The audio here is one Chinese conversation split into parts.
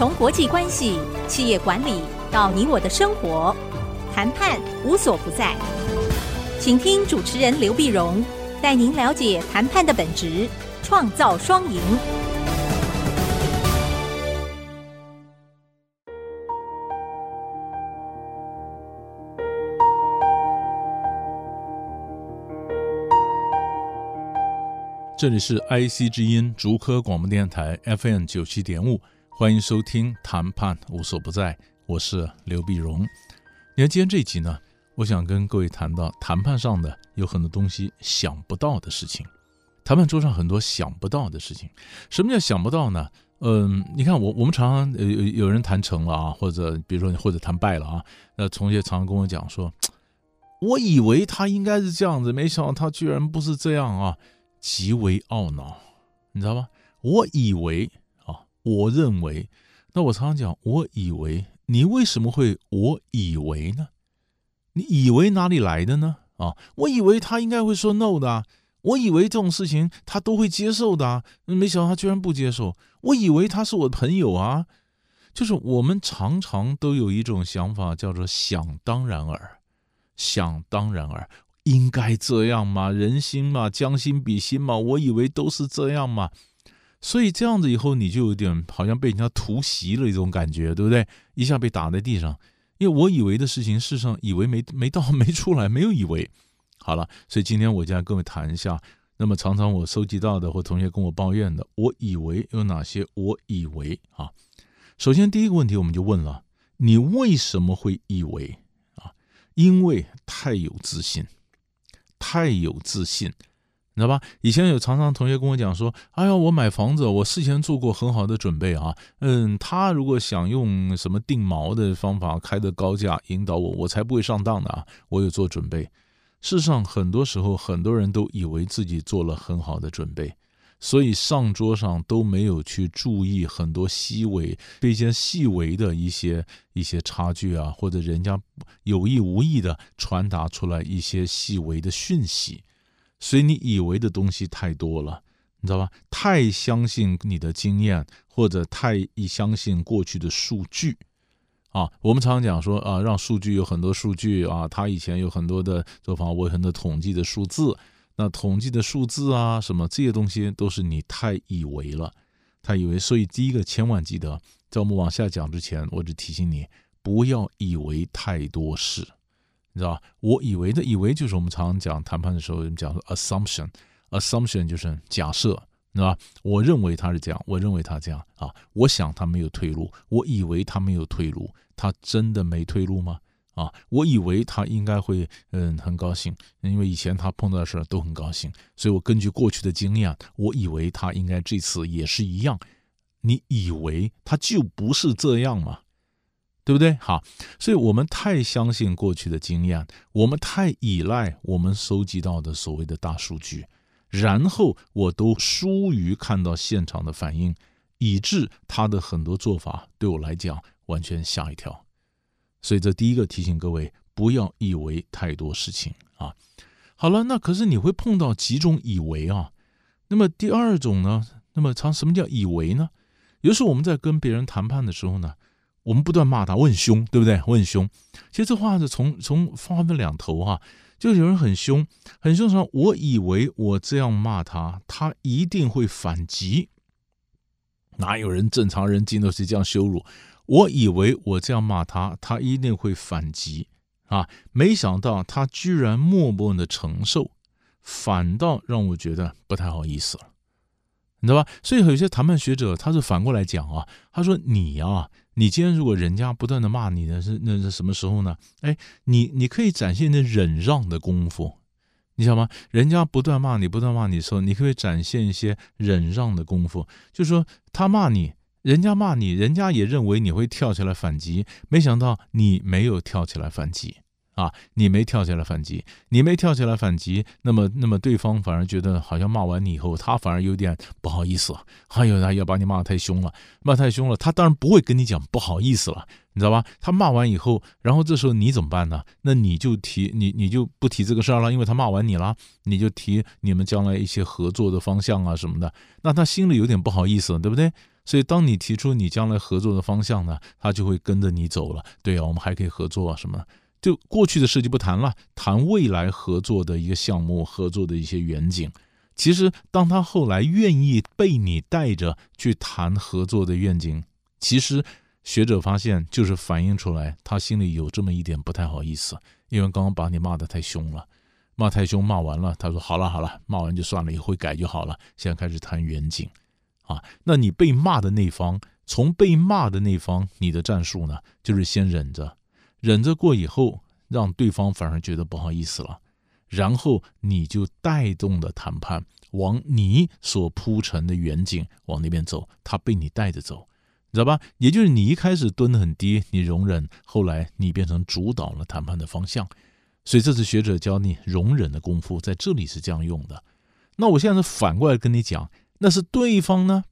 从国际关系、企业管理到你我的生活，谈判无所不在。请听主持人刘碧荣带您了解谈判的本质，创造双赢。这里是 IC 之音竹科广播电台 FM 九七点五，欢迎收听《谈判无所不在》，我是刘必荣。你看今天这一集呢，我想跟各位谈到谈判上的有很多东西想不到的事情，谈判桌上很多想不到的事情。什么叫想不到呢？嗯，你看我我们常常有有人谈成了啊，或者比如说或者谈败了啊，那同学常常跟我讲说，我以为他应该是这样子，没想到他居然不是这样啊。极为懊恼，你知道吗？我以为，我认为，那我常常讲，我以为你为什么会我以为呢？你以为哪里来的呢？啊，我以为他应该会说 no 的，我以为这种事情他都会接受的，没想到他居然不接受。我以为他是我的朋友啊，就是我们常常都有一种想法，叫做想当然耳，想当然耳。应该这样嘛？人心嘛，将心比心嘛。我以为都是这样嘛，所以这样子以后你就有点好像被人家突袭了一种感觉，对不对？一下被打在地上，因为我以为的事情，事实上以为没没到没出来，没有以为。好了，所以今天我就要跟各位谈一下，那么常常我收集到的或同学跟我抱怨的，我以为有哪些？我以为啊，首先第一个问题我们就问了，你为什么会以为啊？因为太有自信。太有自信，知道吧？以前有常常同学跟我讲说：“哎呀，我买房子，我事前做过很好的准备啊。嗯，他如果想用什么定锚的方法开的高价引导我，我才不会上当的啊！我有做准备。事实上，很多时候很多人都以为自己做了很好的准备。”所以上桌上都没有去注意很多细微、非常细微的一些一些差距啊，或者人家有意无意的传达出来一些细微的讯息，所以你以为的东西太多了，你知道吧？太相信你的经验，或者太一相信过去的数据啊。我们常常讲说啊，让数据有很多数据啊，他以前有很多的做法，我有很多统计的数字。那统计的数字啊，什么这些东西都是你太以为了，太以为。所以第一个千万记得，在我们往下讲之前，我只提醒你不要以为太多事，你知道吧？我以为的以为就是我们常常讲谈判的时候，我们讲说 assumption，assumption 就是假设，知道吧？我认为他是这样，我认为他这样啊，我想他没有退路，我以为他没有退路，他真的没退路吗？啊，我以为他应该会嗯很高兴，因为以前他碰到的事都很高兴，所以我根据过去的经验，我以为他应该这次也是一样。你以为他就不是这样吗？对不对？好，所以我们太相信过去的经验，我们太依赖我们收集到的所谓的大数据，然后我都疏于看到现场的反应，以致他的很多做法对我来讲完全吓一跳。所以这第一个提醒各位，不要以为太多事情啊。好了，那可是你会碰到几种以为啊。那么第二种呢？那么常什么叫以为呢？有时候我们在跟别人谈判的时候呢，我们不断骂他，我很凶，对不对？我很凶。其实这话是从从话分两头哈、就有人很凶，很凶说，我以为我这样骂他，他一定会反击。哪有人正常人经得起这样羞辱？我以为我这样骂他，他一定会反击啊！没想到他居然默默的承受，反倒让我觉得不太好意思了，你知道吧？所以有些谈判学者他是反过来讲啊，他说你呀、啊，你今天如果人家不断的骂你的是那是什么时候呢？哎，你你可以展现你忍让的功夫，你晓得吗？人家不断骂你，不断骂你的时候，你可以展现一些忍让的功夫，就是说他骂你。人家骂你，人家也认为你会跳起来反击，没想到你没有跳起来反击啊！你没跳起来反击，你没跳起来反击，那么那么对方反而觉得好像骂完你以后，他反而有点不好意思，还有他要把你骂得太凶了，骂太凶了，他当然不会跟你讲不好意思了，你知道吧？他骂完以后，然后这时候你怎么办呢？那你就提你你就不提这个事儿了，因为他骂完你了，你就提你们将来一些合作的方向啊什么的，那他心里有点不好意思，对不对？所以当你提出你将来合作的方向呢，他就会跟着你走了。对啊，我们还可以合作啊，什么？就过去的事就不谈了，谈未来合作的一个项目，合作的一些远景。其实，当他后来愿意被你带着去谈合作的愿景，其实学者发现就是反映出来他心里有这么一点不太好意思，因为刚刚把你骂得太凶了，骂太凶，骂完了，他说好了好了，骂完就算了，以后会改就好了。现在开始谈远景，啊，那你被骂的那方，从被骂的那方，你的战术呢，就是先忍着，忍着过以后，让对方反而觉得不好意思了。然后你就带动的谈判往你所铺陈的远景往那边走，他被你带着走，你知道吧？也就是你一开始蹲得很低，你容忍，后来你变成主导了谈判的方向。所以这是学者教你容忍的功夫，在这里是这样用的。那我现在是反过来跟你讲，那是对方呢？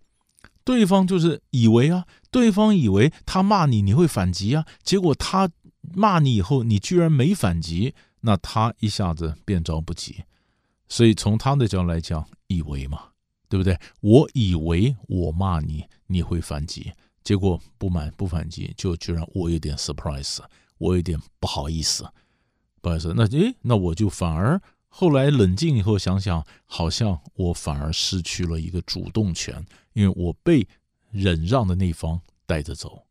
对方就是以为啊，对方以为他骂你你会反击啊，结果他骂你以后，你居然没反击。那他一下子变着不急，所以从他的角度来讲，以为嘛，对不对？我以为我骂你，你会反击，结果不满不反击，就居然我有点 surprise，我有点不好意思，不好意思。那诶，那我就反而后来冷静以后想想，好像我反而失去了一个主动权，因为我被忍让的那方带着走。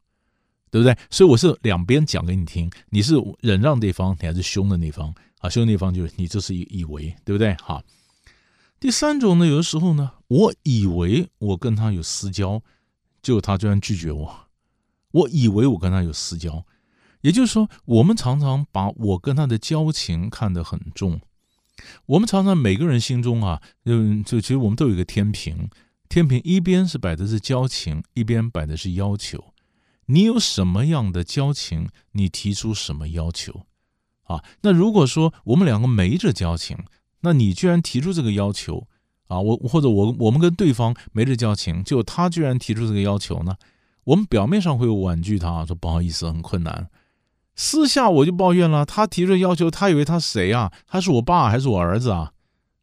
对不对？所以我是两边讲给你听，你是忍让那方，你还是凶的那方啊？凶的那方就是你，这是以以为，对不对？好，第三种呢，有的时候呢，我以为我跟他有私交，就他居然拒绝我。我以为我跟他有私交，也就是说，我们常常把我跟他的交情看得很重。我们常常每个人心中啊，就就其实我们都有一个天平，天平一边是摆的是交情，一边摆的是要求。你有什么样的交情，你提出什么要求，啊？那如果说我们两个没这交情，那你居然提出这个要求，啊？我或者我我们跟对方没这交情，就他居然提出这个要求呢？我们表面上会婉拒他，说不好意思，很困难。私下我就抱怨了，他提出要求，他以为他谁啊？他是我爸还是我儿子啊？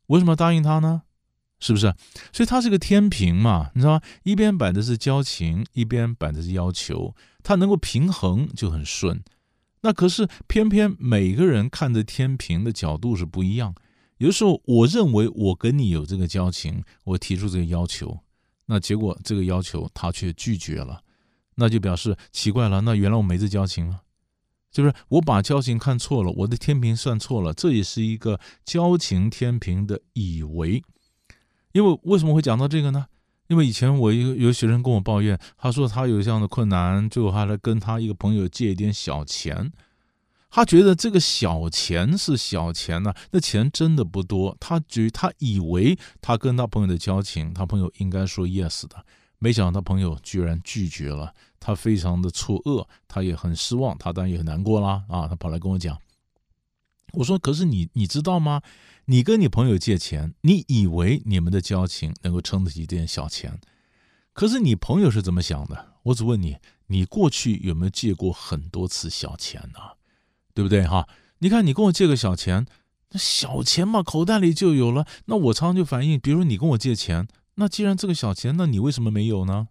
为什么要答应他呢？是不是？所以它是个天平嘛，你知道吗？一边摆的是交情，一边摆的是要求，它能够平衡就很顺。那可是偏偏每个人看的天平的角度是不一样。有的时候我认为我跟你有这个交情，我提出这个要求，那结果这个要求他却拒绝了，那就表示奇怪了。那原来我没这交情啊，就是我把交情看错了，我的天平算错了。这也是一个交情天平的以为。因为为什么会讲到这个呢？因为以前我有有学生跟我抱怨，他说他有这样的困难，最后还来跟他一个朋友借一点小钱。他觉得这个小钱是小钱呢、那钱真的不多。他觉他以为他跟他朋友的交情，他朋友应该说 yes 的，没想到他朋友居然拒绝了，他非常的错愕，他也很失望，他当然也很难过啦。啊，他跑来跟我讲，我说可是你你知道吗？你跟你朋友借钱，你以为你们的交情能够撑得起这点小钱，可是你朋友是怎么想的？我只问你，你过去有没有借过很多次小钱呢？对不对哈？你看你跟我借个小钱，那小钱嘛，口袋里就有了。那我常常就反映，比如你跟我借钱，那既然这个小钱，那你为什么没有呢？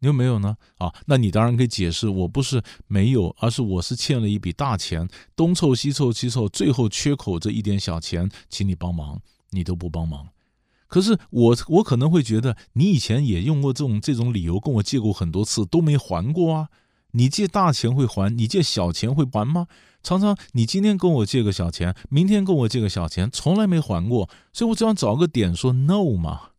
你有没有呢？啊，那你当然可以解释，我不是没有，而是我是欠了一笔大钱，东凑西凑西凑，最后缺口这一点小钱，请你帮忙，你都不帮忙。可是我我可能会觉得，你以前也用过这种这种理由跟我借过很多次，都没还过啊。你借大钱会还，你借小钱会还吗？常常你今天跟我借个小钱，明天跟我借个小钱，从来没还过，所以我只想找个点说 no 嘛。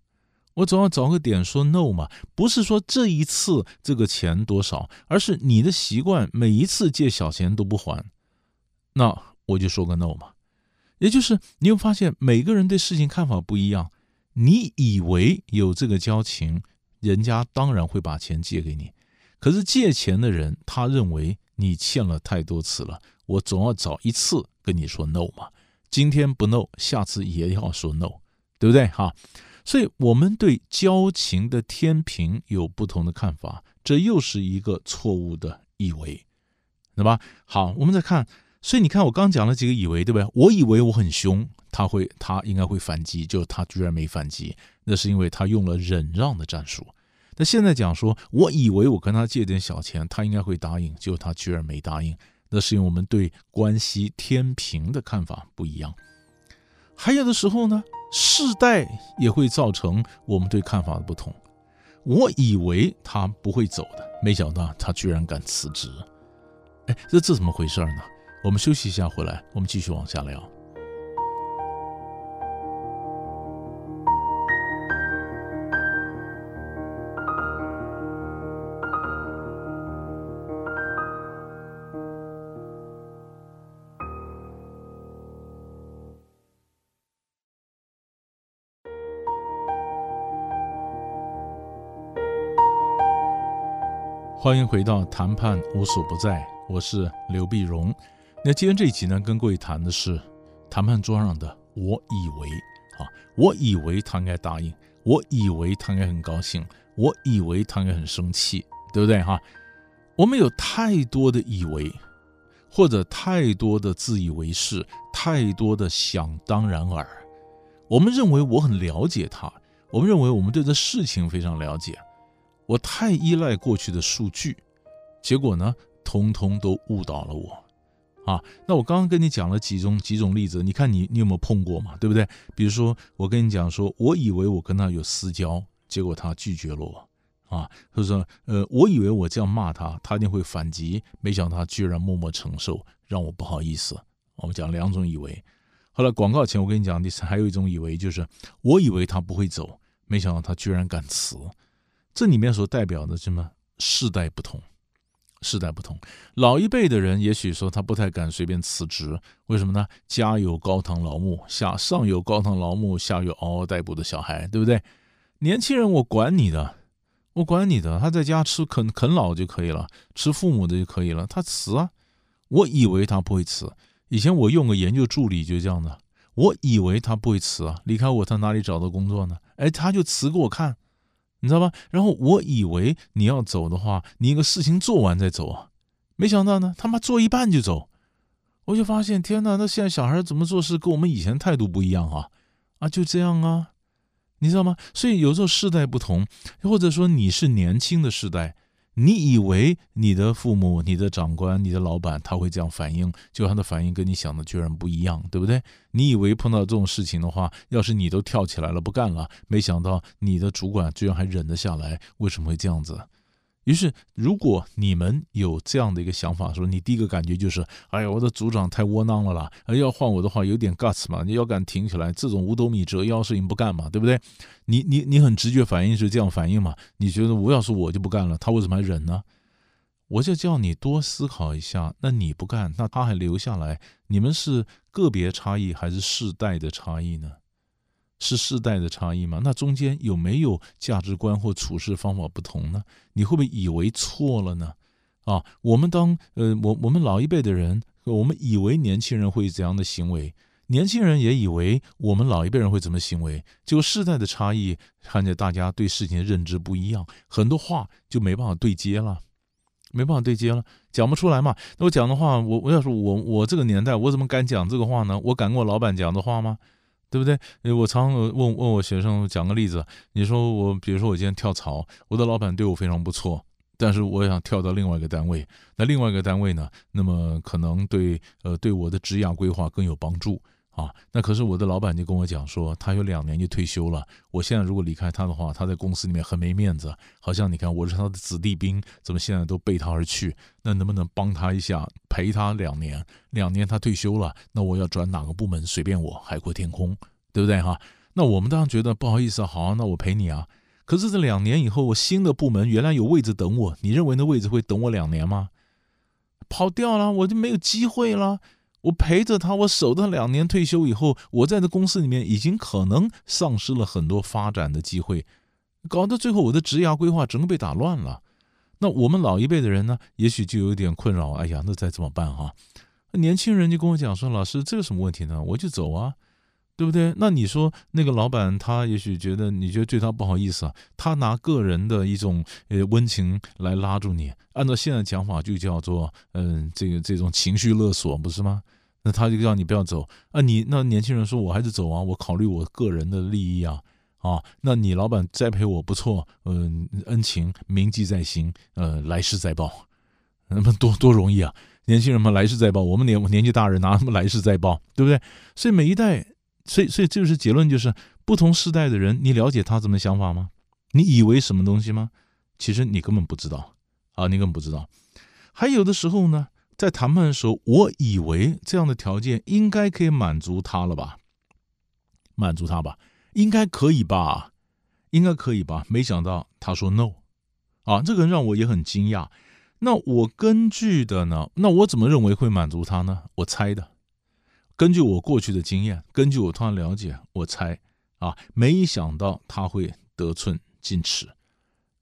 我总要找个点说 no 嘛，不是说这一次这个钱多少，而是你的习惯每一次借小钱都不还，那我就说个 no 嘛。也就是你会发现每个人对事情看法不一样，你以为有这个交情，人家当然会把钱借给你，可是借钱的人他认为你欠了太多次了，我总要找一次跟你说 no 嘛，今天不 no，下次也要说 no，对不对哈？所以我们对交情的天平有不同的看法，这又是一个错误的以为，对吧？好，我们再看，所以你看我刚讲了几个以为，对不对？我以为我很凶，他会，他应该会反击，就他居然没反击，那是因为他用了忍让的战术。那现在讲说，我以为我跟他借点小钱，他应该会答应，结果他居然没答应。那是因为我们对关系天平的看法不一样。还有的时候呢，世代也会造成我们对看法的不同。我以为他不会走的，没想到他居然敢辞职。哎，这这怎么回事呢？我们休息一下，回来我们继续往下聊。欢迎回到谈判无所不在，我是刘碧荣。那今天这一集呢，跟各位谈的是谈判桌上的“我以为”啊，我以为他应该答应，我以为他应该很高兴，我以为他应该很生气，对不对哈？我们有太多的以为，或者太多的自以为是，太多的想当然耳。我们认为我很了解他，我们认为我们对这事情非常了解。我太依赖过去的数据，结果呢，通通都误导了我，啊，那我刚刚跟你讲了几种几种例子，你看你你有没有碰过嘛？对不对？比如说我跟你讲说，我以为我跟他有私交，结果他拒绝了我，啊，或者说呃，我以为我这样骂他，他一定会反击，没想到他居然默默承受，让我不好意思。我们讲两种以为，后来广告前我跟你讲，第三还有一种以为，就是我以为他不会走，没想到他居然敢辞。这里面所代表的什么？世代不同，世代不同。老一辈的人也许说他不太敢随便辞职，为什么呢？家有高堂老木，下上有高堂老木，下有嗷嗷待哺的小孩，对不对？年轻人，我管你的，我管你的，他在家吃啃啃老就可以了，吃父母的就可以了。他辞啊，我以为他不会辞。以前我用个研究助理就这样的，我以为他不会辞啊，离开我他哪里找到工作呢？哎，他就辞给我看。你知道吧？然后我以为你要走的话，你一个事情做完再走啊，没想到呢，他妈做一半就走，我就发现天哪，那现在小孩怎么做事跟我们以前态度不一样啊？啊，就这样啊，你知道吗？所以有时候世代不同，或者说你是年轻的世代。你以为你的父母、你的长官、你的老板他会这样反应，就他的反应跟你想的居然不一样，对不对？你以为碰到这种事情的话，要是你都跳起来了不干了，没想到你的主管居然还忍得下来，为什么会这样子？于是，如果你们有这样的一个想法，说你第一个感觉就是，哎呀，我的组长太窝囊了啦，要换我的话有点 guts 嘛，你要敢挺起来，这种五斗米折腰事情不干嘛，对不对？你你你很直觉反应是这样反应嘛？你觉得我要是我就不干了，他为什么还忍呢？我就叫你多思考一下，那你不干，那他还留下来，你们是个别差异还是世代的差异呢？是世代的差异吗？那中间有没有价值观或处事方法不同呢？你会不会以为错了呢？啊，我们当呃，我我们老一辈的人，我们以为年轻人会怎样的行为，年轻人也以为我们老一辈人会怎么行为，结果世代的差异，看见大家对事情的认知不一样，很多话就没办法对接了，没办法对接了，讲不出来嘛。那我讲的话，我我要说我我这个年代，我怎么敢讲这个话呢？我敢跟我老板讲的话吗？对不对？我常问问我学生讲个例子，你说我，比如说我今天跳槽，我的老板对我非常不错，但是我想跳到另外一个单位，那另外一个单位呢，那么可能对呃对我的职业规划更有帮助。啊，那可是我的老板就跟我讲说，他有两年就退休了。我现在如果离开他的话，他在公司里面很没面子，好像你看我是他的子弟兵，怎么现在都背他而去？那能不能帮他一下，陪他两年？两年他退休了，那我要转哪个部门随便我，海阔天空，对不对哈？那我们当然觉得不好意思，好，那我陪你啊。可是这两年以后，我新的部门原来有位置等我，你认为那位置会等我两年吗？跑掉了，我就没有机会了。我陪着他，我守他两年，退休以后，我在这公司里面已经可能丧失了很多发展的机会，搞到最后我的职涯规划整个被打乱了。那我们老一辈的人呢，也许就有点困扰。哎呀，那再怎么办哈？年轻人就跟我讲说：“老师，这有什么问题呢？我就走啊。”对不对？那你说那个老板，他也许觉得你觉得对他不好意思啊，他拿个人的一种呃温情来拉住你，按照现在讲法就叫做嗯、这个这种情绪勒索，不是吗？那他就叫你不要走啊，你那年轻人说我还是走啊，我考虑我个人的利益啊啊，那你老板栽培我不错，嗯、恩情铭记在心，呃，来世再报，那么多多容易啊！年轻人嘛，来世再报，我们年年纪大人拿什么来世再报，对不对？所以每一代，所以所以这就是结论，就是不同时代的人，你了解他怎么想法吗？你以为什么东西吗？其实你根本不知道啊，你根本不知道。还有的时候呢，在谈判的时候，我以为这样的条件应该可以满足他了吧？满足他吧。应该可以吧，应该可以吧？没想到他说 no，啊，这个人让我也很惊讶。那我根据的呢？那我怎么认为会满足他呢？我猜的，根据我过去的经验，根据我对他了解，我猜啊，没想到他会得寸进尺，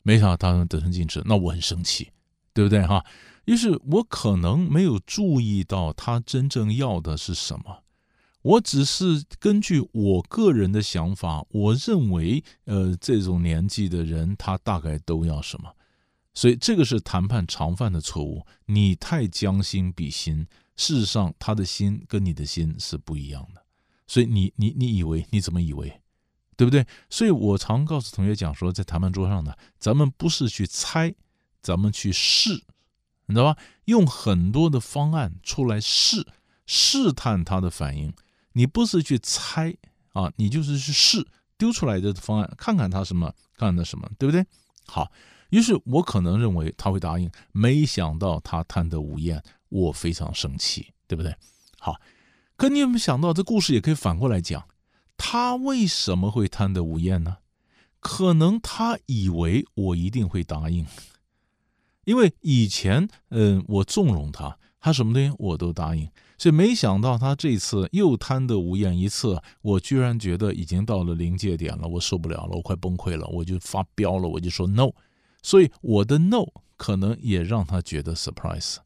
没想到他能得寸进尺，那我很生气，对不对哈？于是我可能没有注意到他真正要的是什么。我只是根据我个人的想法，我认为，呃，这种年纪的人他大概都要什么，所以这个是谈判常犯的错误。你太将心比心，事实上他的心跟你的心是不一样的，所以你你你以为你怎么以为，对不对？所以我常告诉同学讲说，在谈判桌上呢，咱们不是去猜，咱们去试，你知道吧？用很多的方案出来试，试探他的反应。你不是去猜啊，你就是去试，丢出来的方案，看看他什么，看看他什么，对不对？好，于是我可能认为他会答应，没想到他贪得无厌，我非常生气，对不对？好，可你有没有想到，这故事也可以反过来讲，他为什么会贪得无厌呢？可能他以为我一定会答应，因为以前，嗯，我纵容他。他什么东西我都答应，所以没想到他这次又贪得无厌一次，我居然觉得已经到了临界点了，我受不了了，我快崩溃了，我就发飙了，我就说 no。所以我的 no 可能也让他觉得 surprise。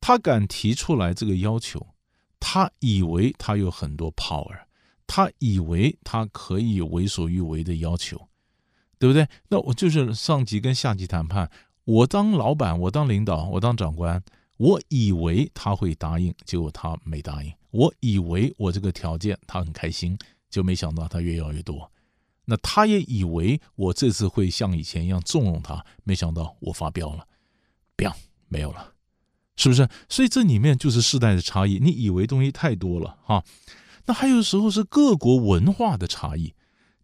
他敢提出来这个要求，他以为他有很多 power，他以为他可以为所欲为的要求，对不对？那我就是上级跟下级谈判，我当老板，我当领导，我当长官。我以为他会答应，结果他没答应。我以为我这个条件他很开心，就没想到他越要越多。那他也以为我这次会像以前一样纵容他，没想到我发飙了，飙没有了，是不是？所以这里面就是世代的差异。你以为东西太多了哈，那还有时候是各国文化的差异。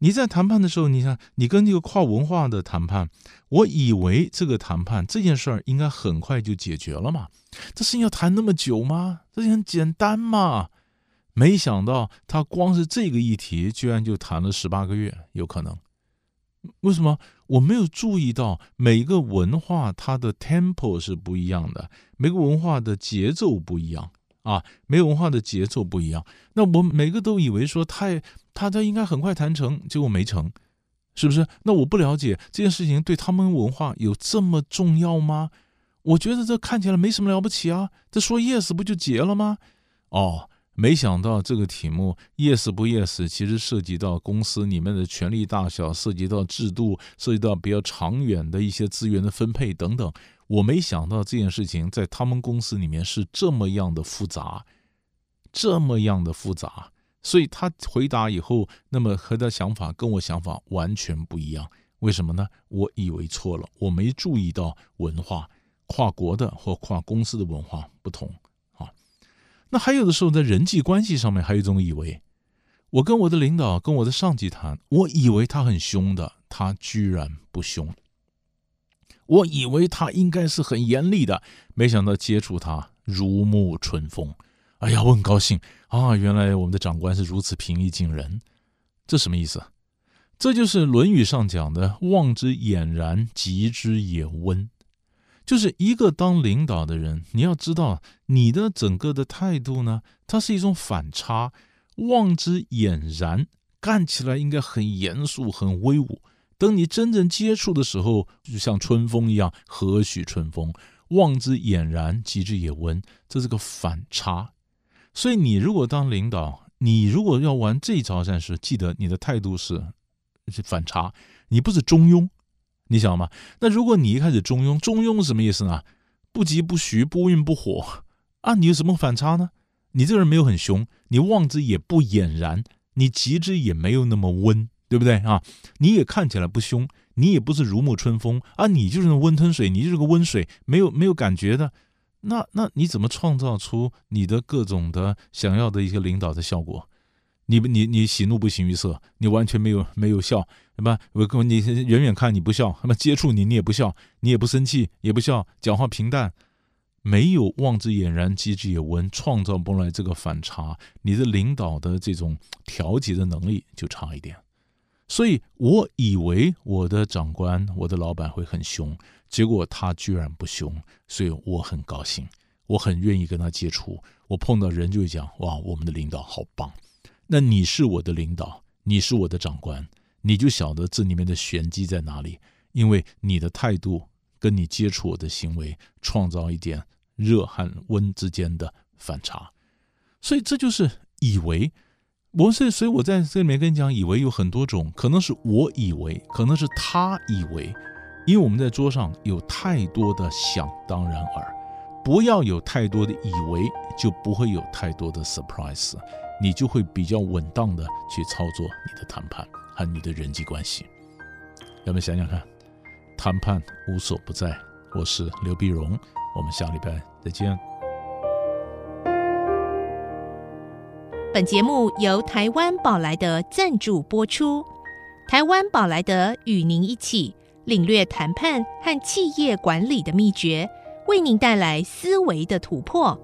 你在谈判的时候，你看，你跟这个跨文化的谈判，我以为这个谈判这件事儿应该很快就解决了嘛，这事情要谈那么久吗？这很简单嘛，没想到他光是这个议题，居然就谈了十八个月，有可能。为什么？我没有注意到每个文化它的 tempo 是不一样的，每个文化的节奏不一样啊，每个文化的节奏不一样。那我每个都以为说太。他他应该很快谈成，结果没成，是不是？那我不了解这件事情对他们文化有这么重要吗？我觉得这看起来没什么了不起啊，这说 yes 不就结了吗？哦，没想到这个题目 yes 不 yes，其实涉及到公司里面的权力大小，涉及到制度，涉及到比较长远的一些资源的分配等等。我没想到这件事情在他们公司里面是这么样的复杂，这么样的复杂。所以他回答以后，那么和他想法跟我想法完全不一样，为什么呢？我以为错了，我没注意到文化跨国的或跨公司的文化不同。那还有的时候在人际关系上面还有一种以为，我跟我的领导跟我的上级谈，我以为他很凶的，他居然不凶；我以为他应该是很严厉的，没想到接触他如沐春风。哎呀，我很高兴啊！原来我们的长官是如此平易近人，这什么意思？这就是《论语》上讲的“望之俨然，极之也温”。就是一个当领导的人，你要知道你的整个的态度呢，它是一种反差。望之俨然，干起来应该很严肃、很威武。等你真正接触的时候，就像春风一样，何许春风？望之俨然，极之也温，这是个反差。所以，你如果当领导，你如果要玩这一招战术，记得你的态度是是反差，你不是中庸，你想吗？那如果你一开始中庸，中庸什么意思呢？不疾不徐，不温不火啊！你有什么反差呢？你这个人没有很凶，你望之也不俨然，你极之也没有那么温，对不对啊？你也看起来不凶，你也不是如沐春风啊，你就是那温吞水，你就是个温水，没有没有感觉的。那那你怎么创造出你的各种的想要的一个领导的效果？你你你喜怒不形于色，你完全没有没有笑，对吧？我跟你远远看你不笑，那么接触你你也不笑，你也不生气也不笑，讲话平淡，没有望之俨然，击之有温，创造不来这个反差，你的领导的这种调节的能力就差一点。所以我以为我的长官、我的老板会很凶，结果他居然不凶，所以我很高兴，我很愿意跟他接触。我碰到人就会讲：“哇，我们的领导好棒。”那你是我的领导，你是我的长官，你就晓得这里面的玄机在哪里。因为你的态度跟你接触我的行为，创造一点热和温之间的反差。所以这就是以为。我是，所以我在这里面跟你讲，以为有很多种，可能是我以为，可能是他以为，因为我们在桌上有太多的想当然耳，不要有太多的以为，就不会有太多的 surprise，你就会比较稳当的去操作你的谈判和你的人际关系。要不要想想看？谈判无所不在，我是刘碧荣，我们下礼拜再见。本节目由台湾宝莱德赞助播出。台湾宝莱德与您一起领略谈判和企业管理的秘诀，为您带来思维的突破。